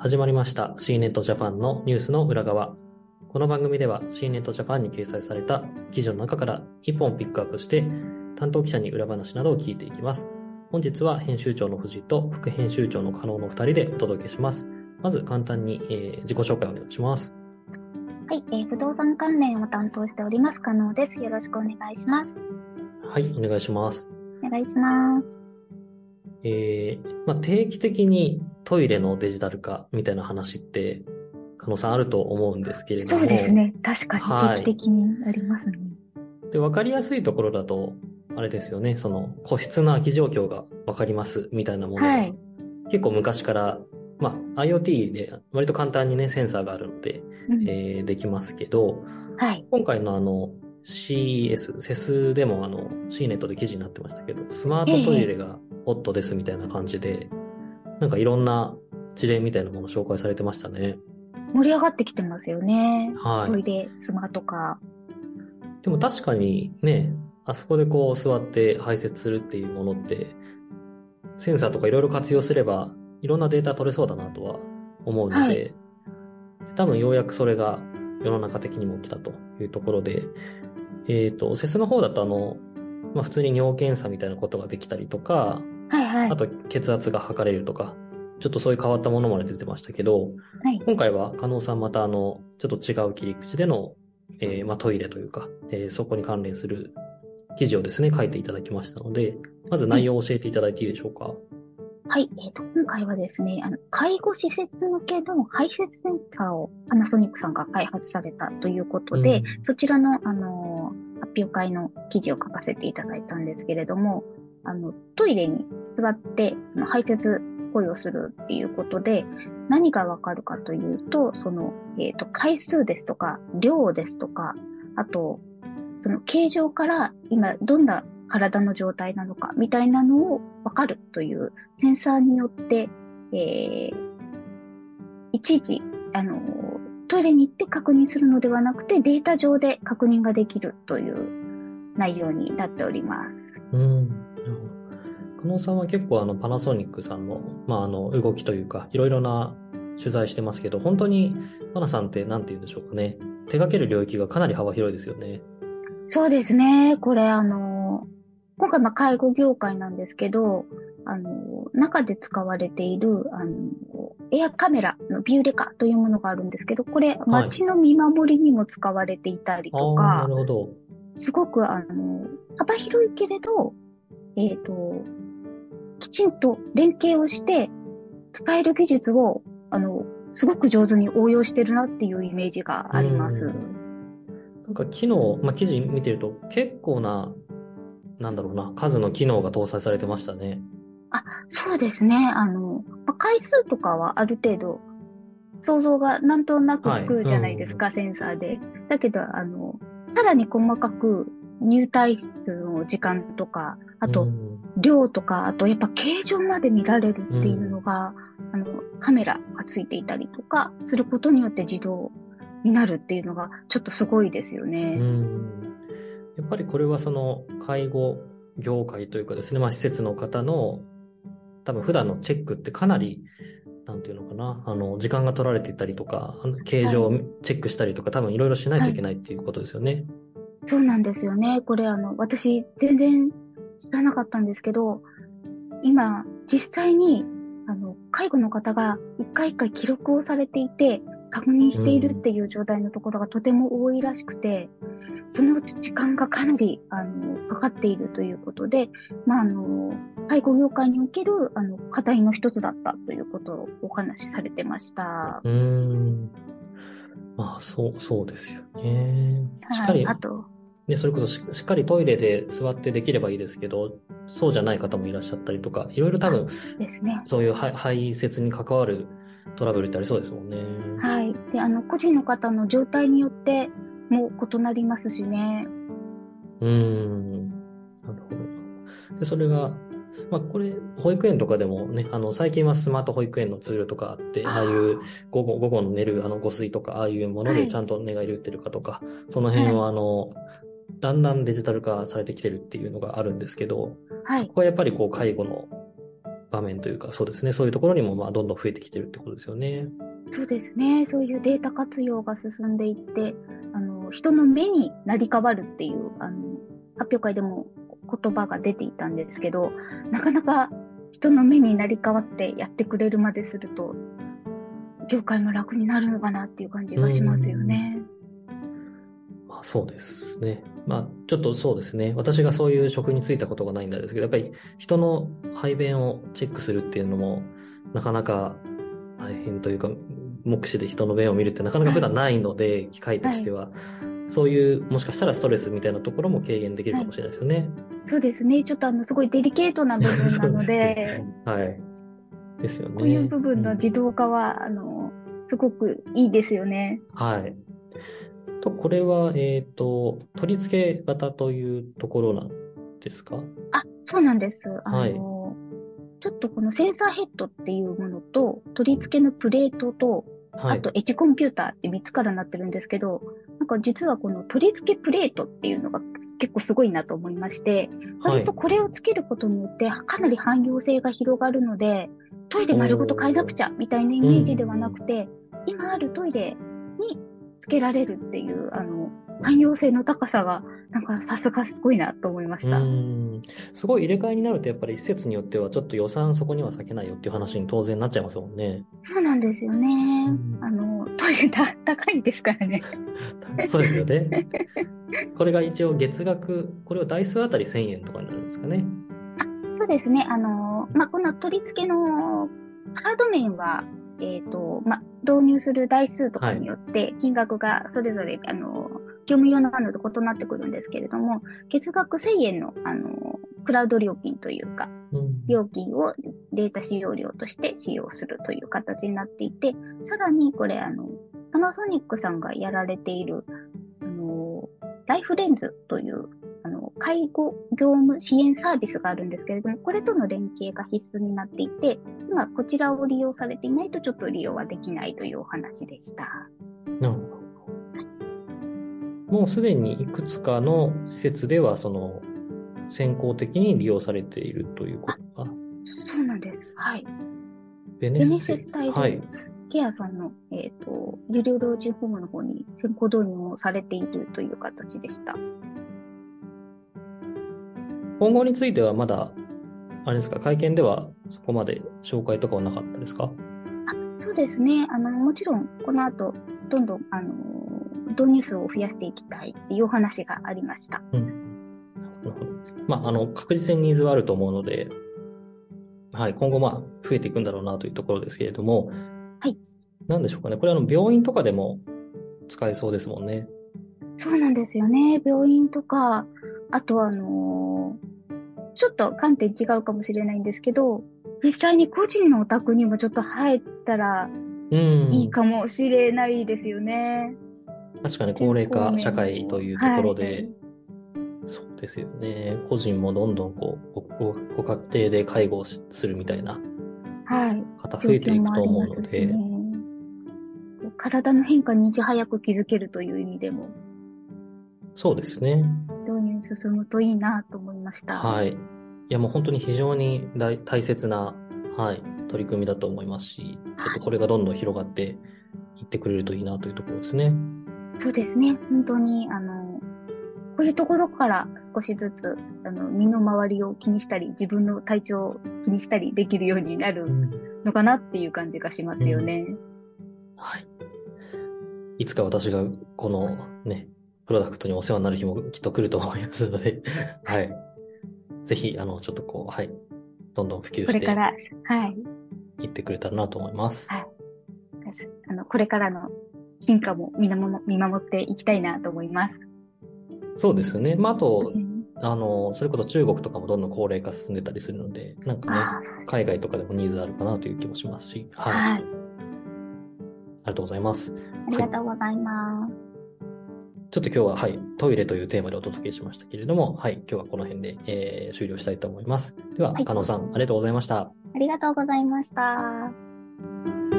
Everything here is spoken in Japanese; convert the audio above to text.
始まりました C ネットジャパンのニュースの裏側。この番組では C ネットジャパンに掲載された記事の中から1本ピックアップして担当記者に裏話などを聞いていきます。本日は編集長の藤井と副編集長の加納の2人でお届けします。まず簡単に、えー自己紹介をお願いします。はい、えー不動産関連を担当しております、加納です。よろしくお願いします。はい、お願いします。お願いします。えーまあ、定期的にトイレのデジタル化みたいな話って、加納さんあると思うんですけれども。そうですね。確かはいに定期的にありますね。で、わかりやすいところだと、あれですよね、その個室の空き状況がわかりますみたいなものが、はい結構昔から、まあ、IoT で割と簡単にね、センサーがあるので、うんえーできますけど、はい。今回のあの、CS、セスでもあの、C ネットで記事になってましたけど、スマートトイレがホットですみたいな感じで、なんかいろんな事例みたいなもの紹介されてましたね。盛り上がってきてますよね。はい。トイレ、スマートか。でも確かにね、あそこでこう座って排泄するっていうものって、センサーとかいろいろ活用すれば、いろんなデータ取れそうだなとは思うので、多分ようやくそれが世の中的にも来たというところで、えっ、と、セスの方だとあの、まあ普通に尿検査みたいなことができたりとか、はいはい。あと血圧が測れるとか、ちょっとそういう変わったものまで出てましたけど、はい。今回は加納さんまたあの、ちょっと違う切り口での、えーまあ、トイレというか、えーそこに関連する記事をですね、書いていただきましたので、まず内容を教えていただいていいでしょうか？はい。えっ、と、今回はですね、あの、介護施設向けの排泄センサーをパナソニックさんが開発されたということで、うんそちらの、あのー発表会の記事を書かせていただいたんですけれども、あの、トイレに座って排泄行為をするっていうことで、何がわかるかというと、その、えっ、と、回数ですとか、量ですとか、あと、その形状から今どんな体の状態なのかみたいなのをわかるというセンサーによって、えーいちいち、あの、トイレに行って確認するのではなくて、データ上で確認ができるという内容になっております。うん。加納さんは結構あの、パナソニックさんの、まあ、あの、動きというか、いろいろな取材してますけど、本当にパナさんって何て言うんでしょうかね。手掛ける領域がかなり幅広いですよね。そうですね。これ、あの、今回、まあ、介護業界なんですけど、あの、中で使われている、あの、エアカメラのビューレカというものがあるんですけど、これ、街の見守りにも使われていたりとああ、なかる、ほど。すごく、あの、幅広いけれど、えっ、と、きちんと連携をして、伝える技術を、あの、すごく上手に応用してるなっていうイメージがあります。うんなんか機能、まあ、記事見てると結構な、なんだろうな、数の機能が搭載されてましたね。そうですね。あの、まあ回数とかはある程度、想像がなんとなくつくじゃないですか、センサーで。だけど、あの、さらに細かく入退室の時間とか、あと、うん量とか、あとやっぱ形状まで見られるっていうのが、あの、カメラがついていたりとかすることによって自動になるっていうのが、ちょっとすごいですようね。んやっぱりこれはその介護業界というかですね、まあ、施設の方の多分普段のチェックってかなり、なんていうのかな、あの、時間が取られていたりとか、あの形状をチェックしたりとか、多分いろいろしないといけないっていうことですよね。そうなんですよね。これあの、私全然知らなかったんですけど、今、実際に、あの、介護の方が一回一回記録をされていて、確認しているっていう状態のところがとても多いらしくて、その時間がかなり、あの、かかっているということで、まあ、あの、介護業界における、あの、課題の一つだったということをお話しされてました。うーん。まあ、そう、そうですよね。しっかり、はい。あと、ね、それこそししっかりトイレで座ってできればいいですけど、そうじゃない方もいらっしゃったりとか、いろいろ多分、ですね。そういう排排泄に関わるトラブルってありそうですもんね。はい。で、あの、個人の方の状態によっても異なりますしね。うーん。なるほど。で、それが、まあ、これ、保育園とかでもね、あの、最近はスマート保育園のツールとかあって、ああいう午後、午後の寝る、あの、誤睡とか、ああいうものはいでちゃんと寝返り打ってるかとか、その辺は、あの、だんだんデジタル化されてきてるっていうのがあるんですけど、はい。そこはやっぱりこう、介護の場面というか、そうですね。そういうところにも、まあ、どんどん増えてきてるってことですよね。そうですね。そういうデータ活用が進んでいって、あの、人の目になり変わるっていう、あの、発表会でも言葉が出ていたんですけど、なかなか人の目になり変わってやってくれるまですると、業界も楽になるのかなっていう感じがしますよね。まあ、そうですね。まあ、ちょっとそうですね。私がそういう職に就いたことがないんですけど、やっぱり人の排便をチェックするっていうのも、なかなか大変というか、目視で人の便を見るってなかなか普段ないので、はい、機会としては、はい、そういうもしかしたらストレスみたいなところも軽減できるかもしれないですよね。はい、そうですね。ちょっとあの、すごいデリケートな部分なので、でね、はい。ですよね。こういう部分の自動化は、うん、あの、すごくいいですよね。はい。と、これは、えっ、ー、と、取り付け型というところなんですか？あ、そうなんです。あの、はい、ちょっとこのセンサーヘッドっていうものと、取り付けのプレートと、はい、あとエッジコンピューターって3つからなってるんですけど、なんか実はこの取り付けプレートっていうのが結構すごいなと思いまして、割とこれをつけることによってかなり汎用性が広がるので、トイレ丸ごと変えなくちゃみたいなイメージではなくて、今あるトイレにつけられるっていう、あの、汎用性の高さが、なんかさすがすごいなと思いました。すごい入れ替えになると、やっぱり施設によってはちょっと予算そこには避けないよっていう話に当然なっちゃいますもんね。そうなんですよね。あの、トイレだ 高いですからね。そうですよね。これが一応月額、これは台数あたり1000円とかになるんですかね。あそうですね。あの、まあ、この取り付けのハード面は、えっ、ー、と、まあ、導入する台数とかによって、金額がそれぞれ、はい、あの、業務用なので異なってくるんですけれども、月額1000円の、あの、クラウド料金というか、料金をデータ使用料として使用するという形になっていて、さらにこれ、あの、パナソニックさんがやられている、あの、ライフレンズというあの、介護業務支援サービスがあるんですけれども、これとの連携が必須になっていて、今こちらを利用されていないとちょっと利用はできないというお話でした。なるほど。もうすでにいくつかの施設では、その、先行的に利用されているということか。そうなんです。はい。ベネッセスタイルケアさんの、えっ、ー、と、有料老人ホームの方に先行導入をされているという形でした。今後についてはまだ、あれですか、会見ではそこまで紹介とかはなかったですか？あそうですね。あの、もちろん、この後、どんどん、あの、導入数を増やしていきたいっていうお話がありました。うん。まあ、あの、確実にニーズはあると思うので、はい、今後まあ、増えていくんだろうなというところですけれども、はい。なんでしょうかね。これあの、病院とかでも使えそうですもんね。そうなんですよね。病院とか、あとあのー、ちょっと観点違うかもしれないんですけど、実際に個人のお宅にもちょっと入ったらいいかもしれないですよね。確かに高齢化社会というところで、ですよね。個人もどんどんこうごご家庭で介護をするみたいな方増えていくと思うので、ね、体の変化にいち早く気づけるという意味でも。そうですね。導入進むといいなと思いました。はい。いやもう本当に非常に大大切な、はい、取り組みだと思いますし、ちょっとこれがどんどん広がっていってくれるといいなというところですね。そうですね。本当に、あの、こういうところから少しずつ、あの、身の回りを気にしたり、自分の体調を気にしたりできるようになるのかなっていう感じがしますよね。うんうん、はい。いつか私がこのね、プロダクトにお世話になる日もきっと来ると思いますので、はい。ぜひ、あの、ちょっとこう、はい。どんどん普及して。これから、はい。行ってくれたらなと思います。はい。あの、これからの進化も見守っていきたいなと思います。そうですね。まあ、あと、あの、それこそ中国とかもどんどん高齢化進んでたりするので、なんかね、海外とかでもニーズあるかなという気もしますし、はい。はい、ありがとうございます。ありがとうございます。はいちょっと今日は、はい、トイレというテーマでお届けしましたけれども、はい、今日はこの辺で、えー、終了したいと思います。では、はい、加納さん、ありがとうございました。ありがとうございました。